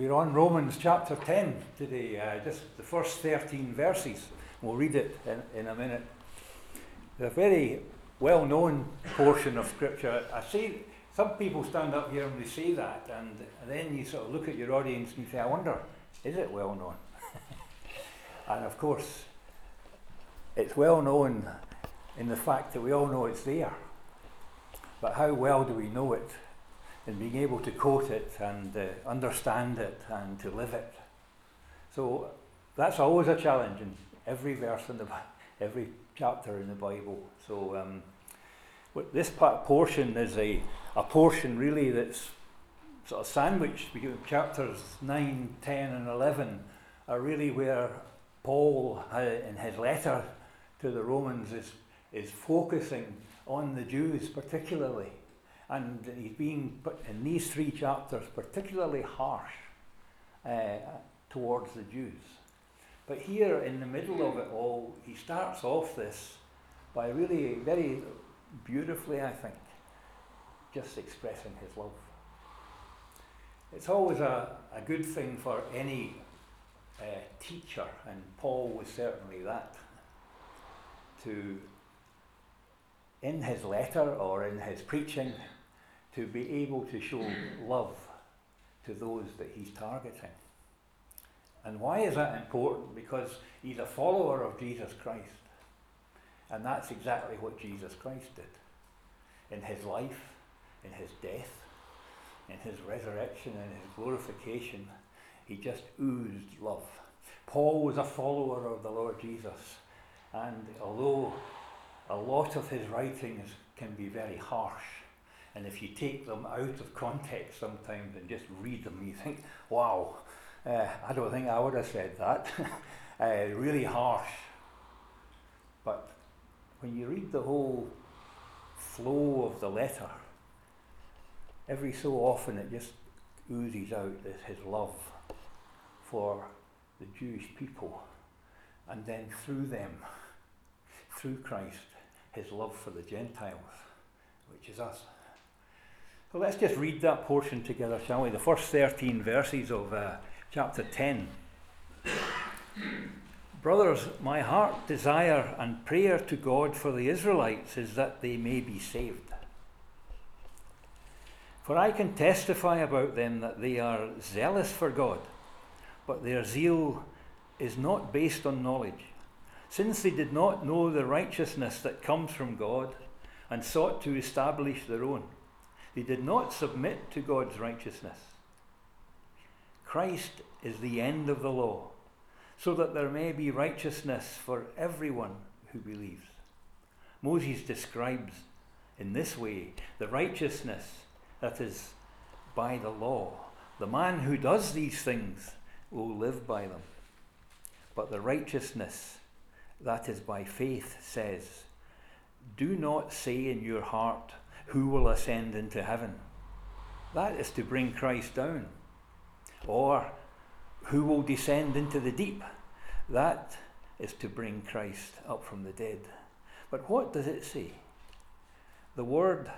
We're on Romans chapter 10 today, uh, just the first 13 verses. We'll read it in, in a minute. It's a very well known portion of Scripture. I see some people stand up here and they say that, and, then you sort of look at your audience and you say, I wonder, is it well known? and of course, it's well known in the fact that we all know it's there. But how well do we know it in being able to quote it and uh, understand it and to live it? So that's always a challenge in every verse in the every chapter in the Bible. So um, this portion is a, a portion really that's sort of sandwiched because chapters 9, 10 and 11 are really where Paul uh, in his letter to the Romans is, is focusing on the Jews particularly. And he's being, in these three chapters, particularly harsh uh, towards the Jews. But here in the middle of it all, he starts off this by really very beautifully, I think, just expressing his love. It's always a, a good thing for any uh, teacher, and Paul was certainly that, to in his letter or in his preaching to be able to show love to those that he's targeting. And why is that important? Because he's a follower of Jesus Christ. And that's exactly what Jesus Christ did. In his life, in his death, in his resurrection, in his glorification, he just oozed love. Paul was a follower of the Lord Jesus. And although a lot of his writings can be very harsh. And if you take them out of context sometimes and just read them, you think, wow, uh, I don't think I would have said that. uh, really harsh. But when you read the whole flow of the letter, every so often it just oozes out this, his love for the Jewish people. And then through them, through Christ, his love for the Gentiles, which is us. So let's just read that portion together, shall we? The first 13 verses of uh, chapter 10. Brothers, my heart desire and prayer to God for the Israelites is that they may be saved. For I can testify about them that they are zealous for God, but their zeal is not based on knowledge since they did not know the righteousness that comes from God and sought to establish their own. They did not submit to God's righteousness. Christ is the end of the law, so that there may be righteousness for everyone who believes. Moses describes in this way the righteousness that is by the law. The man who does these things will live by them. But the righteousness that is by faith, says, Do not say in your heart, Who will ascend into heaven? That is to bring Christ down. Or, Who will descend into the deep? That is to bring Christ up from the dead. But what does it say? The word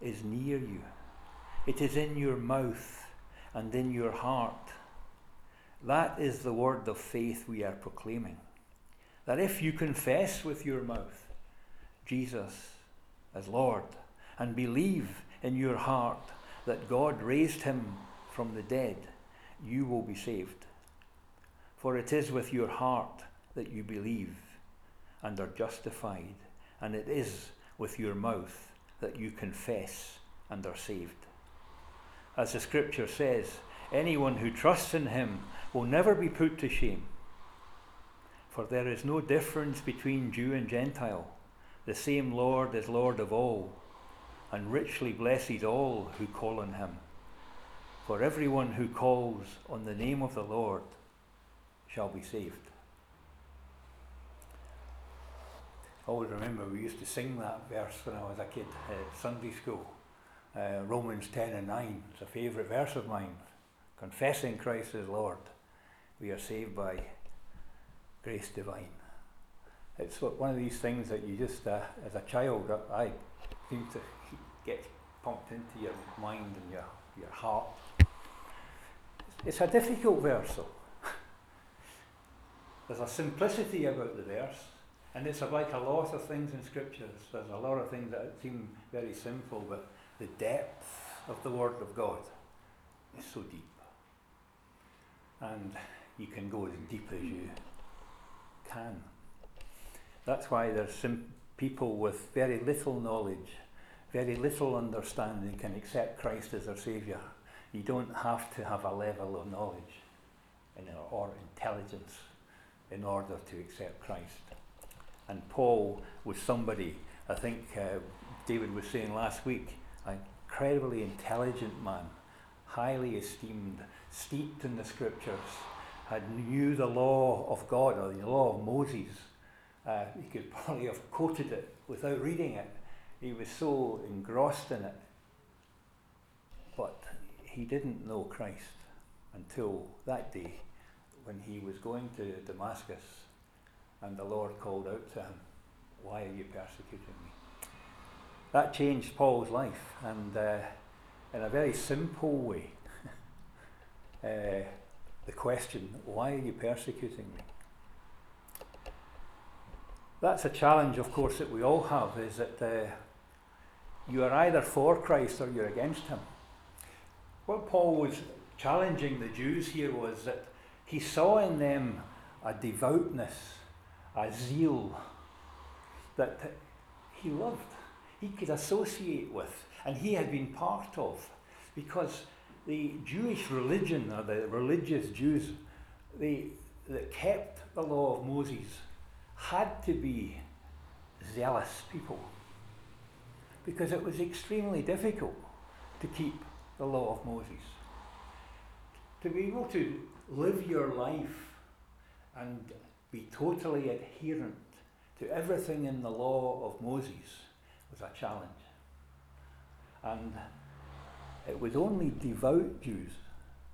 is near you, it is in your mouth and in your heart. That is the word of faith we are proclaiming that if you confess with your mouth Jesus as Lord and believe in your heart that God raised him from the dead, you will be saved. For it is with your heart that you believe and are justified, and it is with your mouth that you confess and are saved. As the scripture says, anyone who trusts in him will never be put to shame. For there is no difference between Jew and Gentile. The same Lord is Lord of all, and richly blesses all who call on him. For everyone who calls on the name of the Lord shall be saved. I always remember we used to sing that verse when I was a kid at Sunday school. Uh, Romans 10 and 9. It's a favourite verse of mine. Confessing Christ as Lord, we are saved by grace divine. It's one of these things that you just, uh, as a child, uh, I seem to get pumped into your mind and your, your heart. It's a difficult verse, though. There's a simplicity about the verse, and it's like a lot of things in scriptures. There's a lot of things that seem very simple, but the depth of the Word of God is so deep. And you can go as deep as you can. That's why there's some people with very little knowledge, very little understanding can accept Christ as their Saviour. You don't have to have a level of knowledge or intelligence in order to accept Christ. And Paul was somebody, I think uh, David was saying last week, an incredibly intelligent man, highly esteemed, steeped in the scriptures, had knew the law of God or the law of Moses. Uh, he could probably have quoted it without reading it. He was so engrossed in it. But he didn't know Christ until that day when he was going to Damascus and the Lord called out to him, Why are you persecuting me? That changed Paul's life, and uh, in a very simple way, uh, the question, Why are you persecuting me? That's a challenge, of course, that we all have is that uh, you are either for Christ or you're against him. What Paul was challenging the Jews here was that he saw in them a devoutness, a zeal that he loved, he could associate with, and he had been part of. Because the Jewish religion, or the religious Jews, they, that kept the law of Moses, had to be zealous people. Because it was extremely difficult to keep the law of Moses. To be able to live your life and be totally adherent to everything in the law of Moses was a challenge. And it was only devout Jews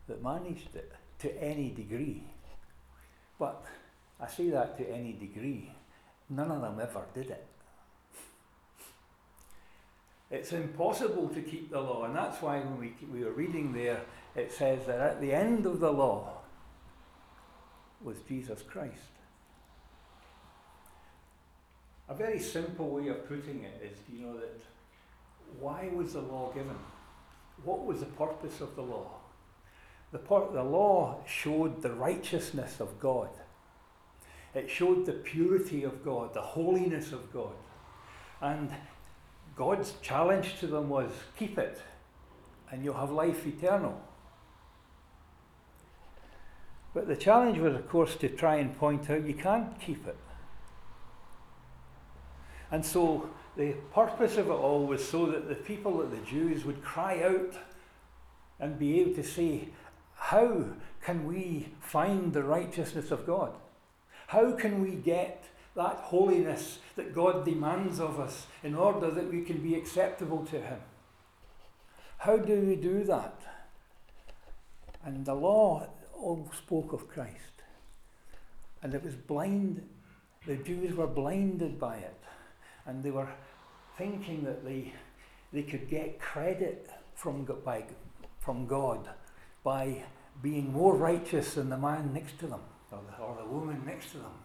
that managed it to any degree. But I say that to any degree, none of them ever did it. It's impossible to keep the law, and that's why when we, we were reading there, it says that at the end of the law, was Jesus Christ. A very simple way of putting it is, you know, that why was the law given? What was the purpose of the law? The, the law showed the righteousness of God. It showed the purity of God, the holiness of God. And God's challenge to them was keep it, and you'll have life eternal. But the challenge was, of course, to try and point out you can't keep it. And so the purpose of it all was so that the people, that the Jews, would cry out and be able to say, How can we find the righteousness of God? How can we get that holiness that God demands of us in order that we can be acceptable to Him? How do we do that? And the law all spoke of Christ. And it was blind, the Jews were blinded by it. And they were thinking that they, they could get credit from, by, from God by being more righteous than the man next to them or the, or the woman next to them.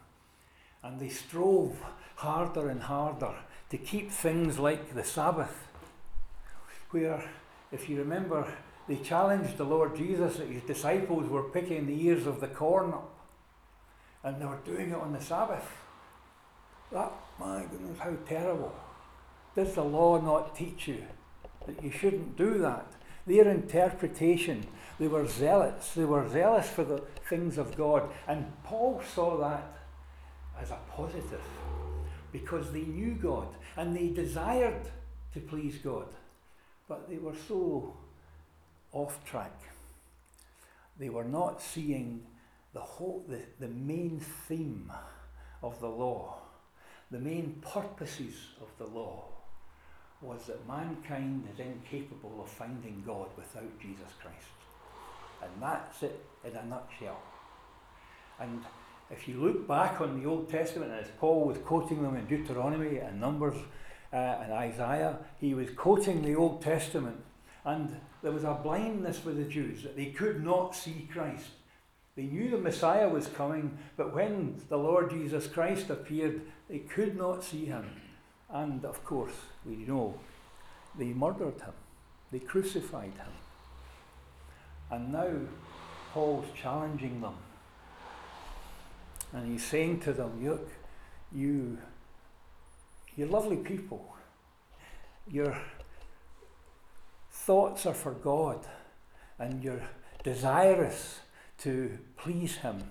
And they strove harder and harder to keep things like the Sabbath, where, if you remember, they challenged the Lord Jesus that his disciples were picking the ears of the corn up and they were doing it on the Sabbath. That, my goodness, how terrible. Does the law not teach you that you shouldn't do that? Their interpretation, they were zealots. They were zealous for the things of God. And Paul saw that as a positive because they knew God and they desired to please God. But they were so off track. They were not seeing the whole, the, the main theme of the law, the main purposes of the law was that mankind is incapable of finding God without Jesus Christ. And that's it in a nutshell. And if you look back on the Old Testament, as Paul was quoting them in Deuteronomy and Numbers uh, and Isaiah, he was quoting the Old Testament And there was a blindness with the Jews that they could not see Christ. They knew the Messiah was coming, but when the Lord Jesus Christ appeared, they could not see him. And of course, we know they murdered him, they crucified him. And now Paul's challenging them. And he's saying to them, Look, you, you're lovely people. Your thoughts are for God, and you're desirous to please Him.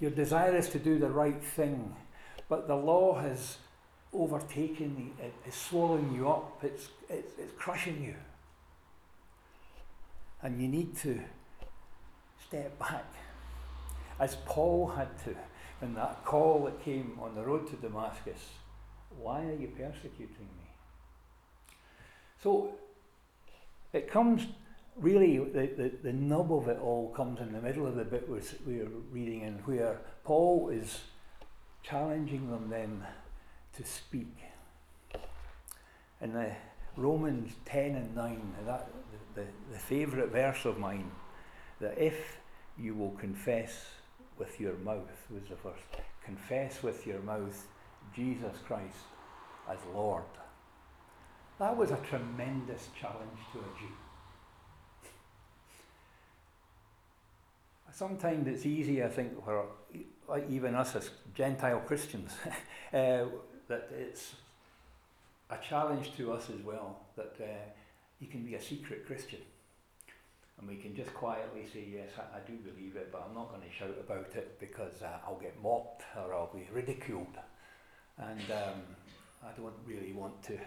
You're desirous to do the right thing, but the law has overtaken you, it, it's swallowing you up, it's, it's, it's crushing you. And you need to step back, as Paul had to in that call that came on the road to Damascus. Why are you persecuting me? So it comes really, the, the, the nub of it all comes in the middle of the bit we're reading in, where Paul is challenging them then to speak. In the Romans 10 and 9, that, the, the, the favourite verse of mine, that if you will confess with your mouth, was the first, confess with your mouth Jesus Christ as Lord. That was a tremendous challenge to a Jew. Sometimes it's easy, I think, for even us as Gentile Christians, uh, that it's a challenge to us as well that uh, you can be a secret Christian. And we can just quietly say, yes, I, I do believe it, but I'm not going to shout about it because uh, I'll get mocked or I'll be ridiculed. And um, I don't really want to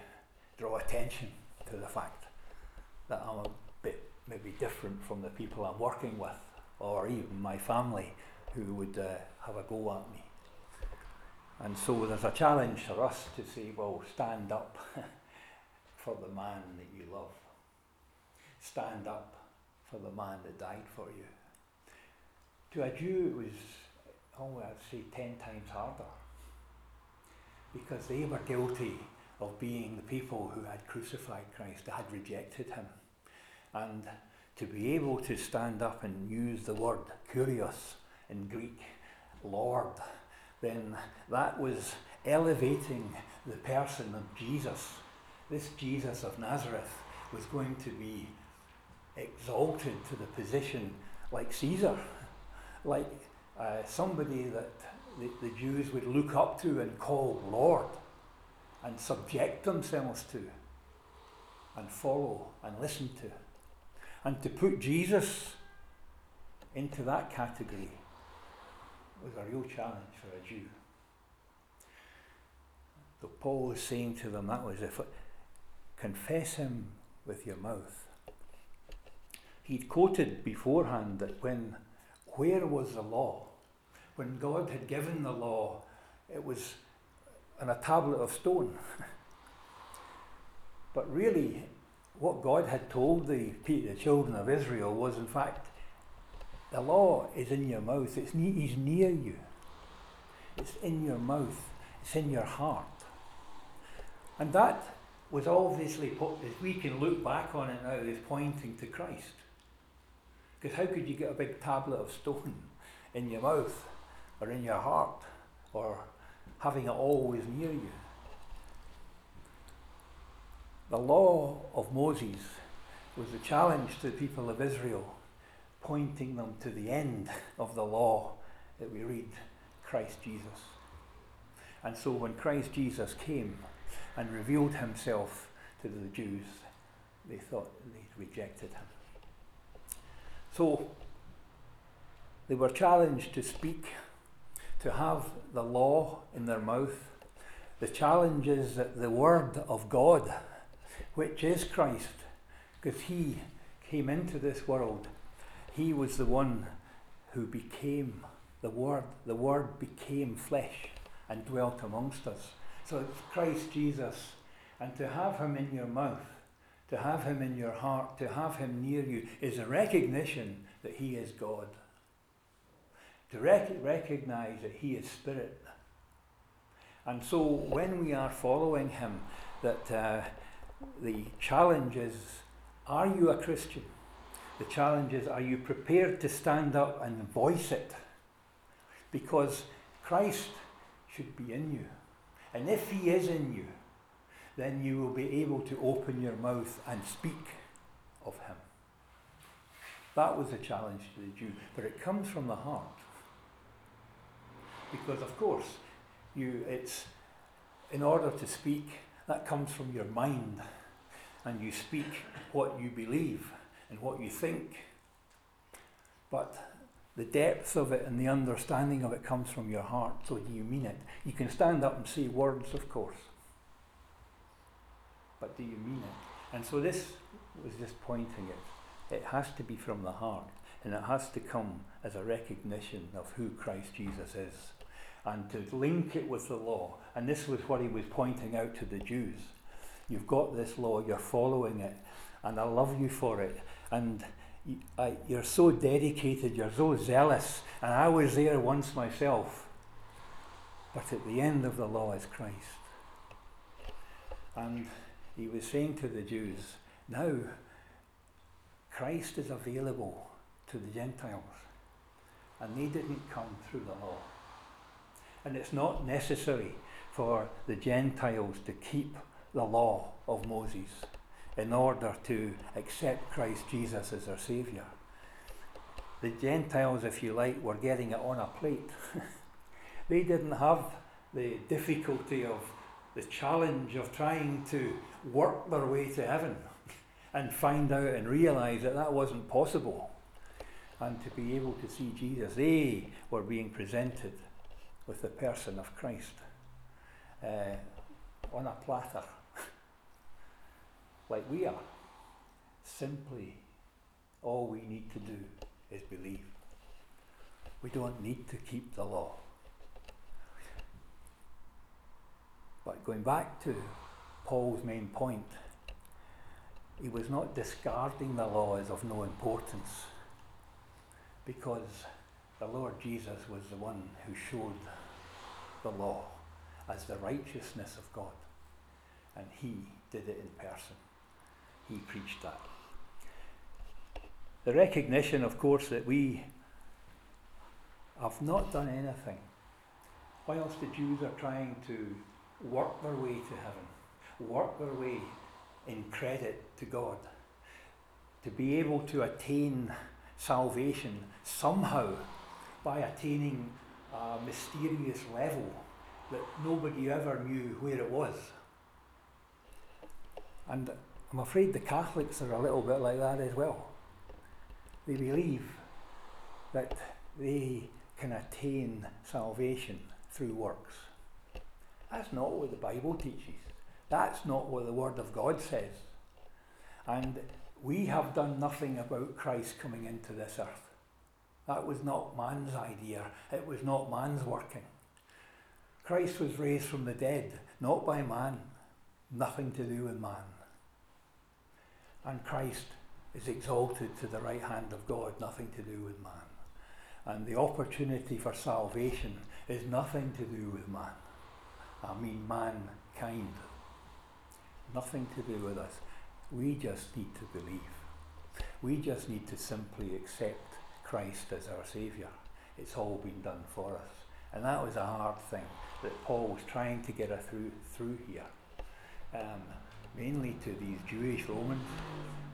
draw attention to the fact that I'm a bit maybe different from the people I'm working with or even my family who would uh, have a go at me. And so there's a challenge for us to say, well, stand up for the man that you love. Stand up for the man that died for you. To a Jew, it was, oh, I'd say, ten times harder. Because they were guilty of being the people who had crucified Christ, they had rejected him. And to be able to stand up and use the word kurios in Greek, Lord, then that was elevating the person of Jesus. This Jesus of Nazareth was going to be exalted to the position like Caesar, like uh, somebody that the, the Jews would look up to and call Lord and subject themselves to and follow and listen to. And to put Jesus into that category was a real challenge for a Jew. So Paul was saying to them that was if confess him with your mouth he'd quoted beforehand that when, where was the law? When God had given the law, it was on a tablet of stone. but really, what God had told the, the children of Israel was, in fact, the law is in your mouth. It's ne- he's near you. It's in your mouth. It's in your heart. And that was obviously, as we can look back on it now, is pointing to Christ. Because how could you get a big tablet of stone in your mouth or in your heart or having it always near you? The law of Moses was a challenge to the people of Israel, pointing them to the end of the law that we read Christ Jesus. And so when Christ Jesus came and revealed himself to the Jews, they thought they rejected him. So they were challenged to speak, to have the law in their mouth. The challenge is that the Word of God, which is Christ, because He came into this world, He was the one who became the Word. The Word became flesh and dwelt amongst us. So it's Christ Jesus. And to have Him in your mouth to have him in your heart, to have him near you, is a recognition that he is God. To rec- recognize that he is spirit. And so when we are following him, that uh, the challenge is Are you a Christian? The challenge is are you prepared to stand up and voice it? Because Christ should be in you. And if He is in you, then you will be able to open your mouth and speak of Him. That was the challenge to the Jew. But it comes from the heart. Because, of course, you, it's in order to speak, that comes from your mind. And you speak what you believe and what you think. But the depth of it and the understanding of it comes from your heart. So do you mean it? You can stand up and say words, of course. But do you mean it? And so this was just pointing it. It has to be from the heart. And it has to come as a recognition of who Christ Jesus is. And to link it with the law. And this was what he was pointing out to the Jews. You've got this law, you're following it, and I love you for it. And you're so dedicated, you're so zealous. And I was there once myself. But at the end of the law is Christ. And he was saying to the Jews, now Christ is available to the Gentiles. And they didn't come through the law. And it's not necessary for the Gentiles to keep the law of Moses in order to accept Christ Jesus as their Saviour. The Gentiles, if you like, were getting it on a plate. they didn't have the difficulty of the challenge of trying to work their way to heaven and find out and realize that that wasn't possible. And to be able to see Jesus, they were being presented with the person of Christ uh, on a platter like we are. Simply, all we need to do is believe. We don't need to keep the law. But going back to Paul's main point, he was not discarding the law as of no importance because the Lord Jesus was the one who showed the law as the righteousness of God, and he did it in person he preached that. The recognition, of course, that we have not done anything, whilst the Jews are trying to work their way to heaven, work their way in credit to God, to be able to attain salvation somehow by attaining a mysterious level that nobody ever knew where it was. And I'm afraid the Catholics are a little bit like that as well. They believe that they can attain salvation through works. That's not what the Bible teaches. That's not what the Word of God says. And we have done nothing about Christ coming into this earth. That was not man's idea, it was not man's working. Christ was raised from the dead, not by man, nothing to do with man and Christ is exalted to the right hand of God, nothing to do with man. And the opportunity for salvation is nothing to do with man. I mean, mankind. Nothing to do with us. We just need to believe. We just need to simply accept Christ as our Saviour. It's all been done for us. And that was a hard thing that Paul was trying to get us through, through here. Um, mainly to these Jewish Romans,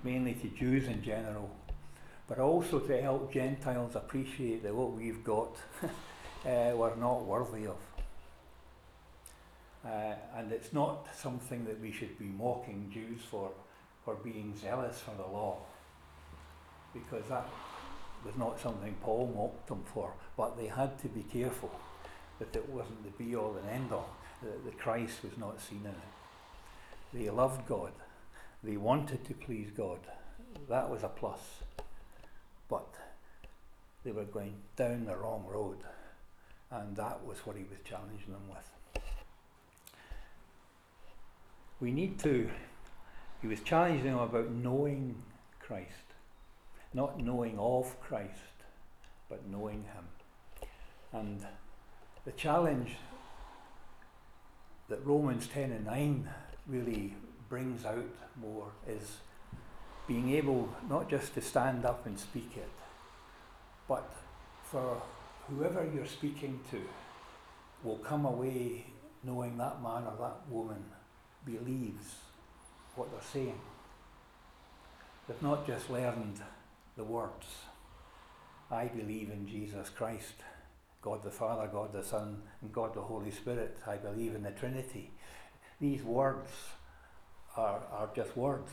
mainly to Jews in general, but also to help Gentiles appreciate that what we've got uh, we're not worthy of. Uh, and it's not something that we should be mocking Jews for, for being zealous for the law, because that was not something Paul mocked them for, but they had to be careful that it wasn't the be all and end all, that the Christ was not seen in it. They loved God. They wanted to please God. That was a plus. But they were going down the wrong road. And that was what he was challenging them with. We need to, he was challenging them about knowing Christ. Not knowing of Christ, but knowing him. And the challenge that Romans 10 and 9 really brings out more is being able not just to stand up and speak it, but for whoever you're speaking to will come away knowing that man or that woman believes what they're saying. They've not just learned the words. I believe in Jesus Christ, God the Father, God the Son, and God the Holy Spirit. I believe in the Trinity. These words are, are just words.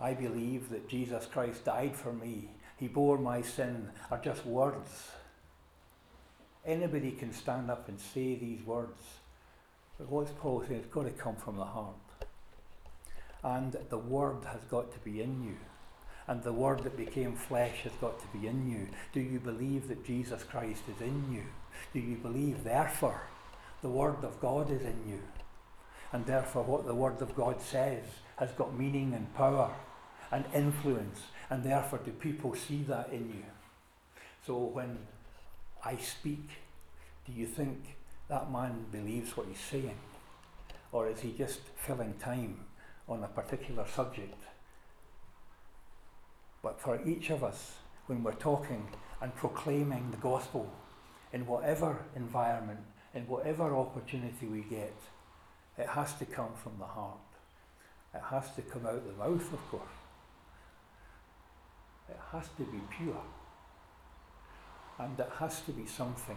I believe that Jesus Christ died for me. He bore my sin, are just words. Anybody can stand up and say these words. But what's Paul saying? It's got to come from the heart. And the Word has got to be in you. And the Word that became flesh has got to be in you. Do you believe that Jesus Christ is in you? Do you believe, therefore, the Word of God is in you? And therefore, what the Word of God says has got meaning and power and influence. And therefore, do people see that in you? So when I speak, do you think that man believes what he's saying? Or is he just filling time on a particular subject? But for each of us, when we're talking and proclaiming the gospel in whatever environment, in whatever opportunity we get, it has to come from the heart. It has to come out of the mouth, of course. It has to be pure. And it has to be something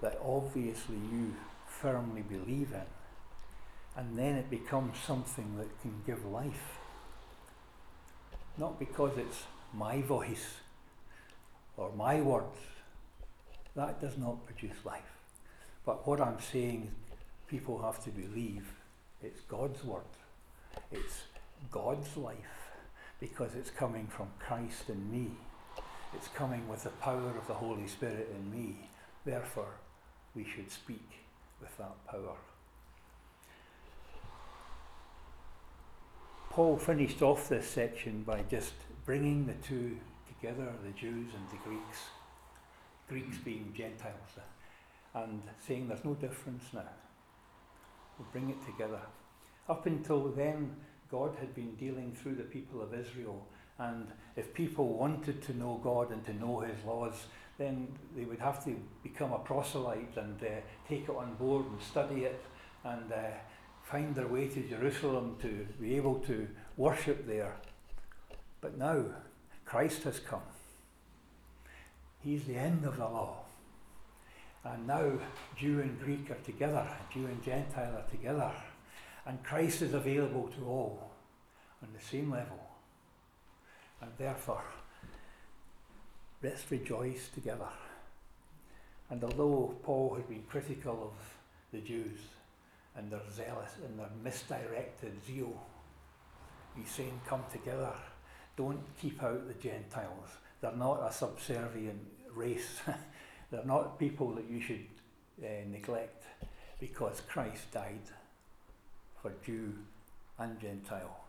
that obviously you firmly believe in. And then it becomes something that can give life. Not because it's my voice or my words. That does not produce life. But what I'm saying is people have to believe it's God's word. It's God's life because it's coming from Christ in me. It's coming with the power of the Holy Spirit in me. Therefore, we should speak with that power. Paul finished off this section by just bringing the two together, the Jews and the Greeks, Greeks being Gentiles, and saying there's no difference now. We'll bring it together. Up until then, God had been dealing through the people of Israel, and if people wanted to know God and to know His laws, then they would have to become a proselyte and uh, take it on board and study it and uh, find their way to Jerusalem to be able to worship there. But now, Christ has come. He's the end of the law. And now, Jew and Greek are together, Jew and Gentile are together. And Christ is available to all on the same level. And therefore, let's rejoice together. And although Paul has been critical of the Jews and their zealous and their misdirected zeal, he's saying, Come together. Don't keep out the Gentiles. They're not a subservient race. They're not people that you should uh, neglect because Christ died for Jew and Gentile.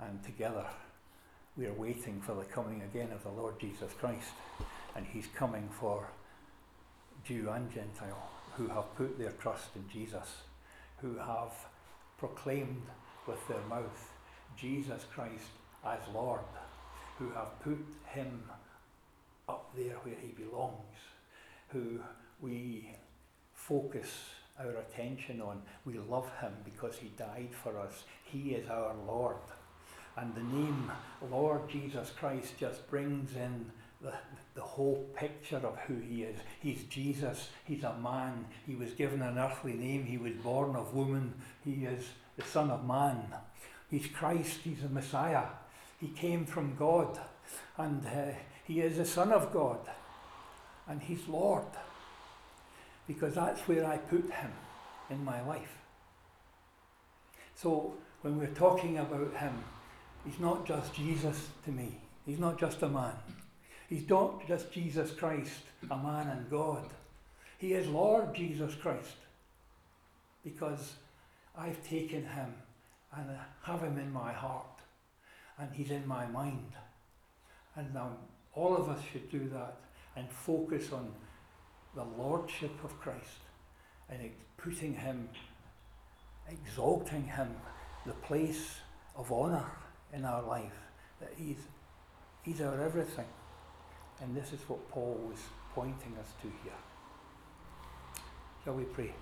And together we are waiting for the coming again of the Lord Jesus Christ. And he's coming for Jew and Gentile who have put their trust in Jesus, who have proclaimed with their mouth Jesus Christ as Lord, who have put him up there where he belongs, who we focus our attention on. We love him because he died for us. He is our Lord. And the name Lord Jesus Christ just brings in the, the whole picture of who he is. He's Jesus, he's a man, he was given an earthly name, he was born of woman, he is the Son of Man. He's Christ, he's the Messiah. He came from God, and uh, he is the Son of God, and he's Lord, because that's where I put him in my life. So when we're talking about him, he's not just Jesus to me, he's not just a man. He's not just Jesus Christ, a man and God. He is Lord Jesus Christ because I've taken him and have him in my heart and he's in my mind. And now all of us should do that and focus on the lordship of Christ and putting him, exalting him, the place of honour in our life that He's, he's our everything. And this is what Paul was pointing us to here. Shall we pray?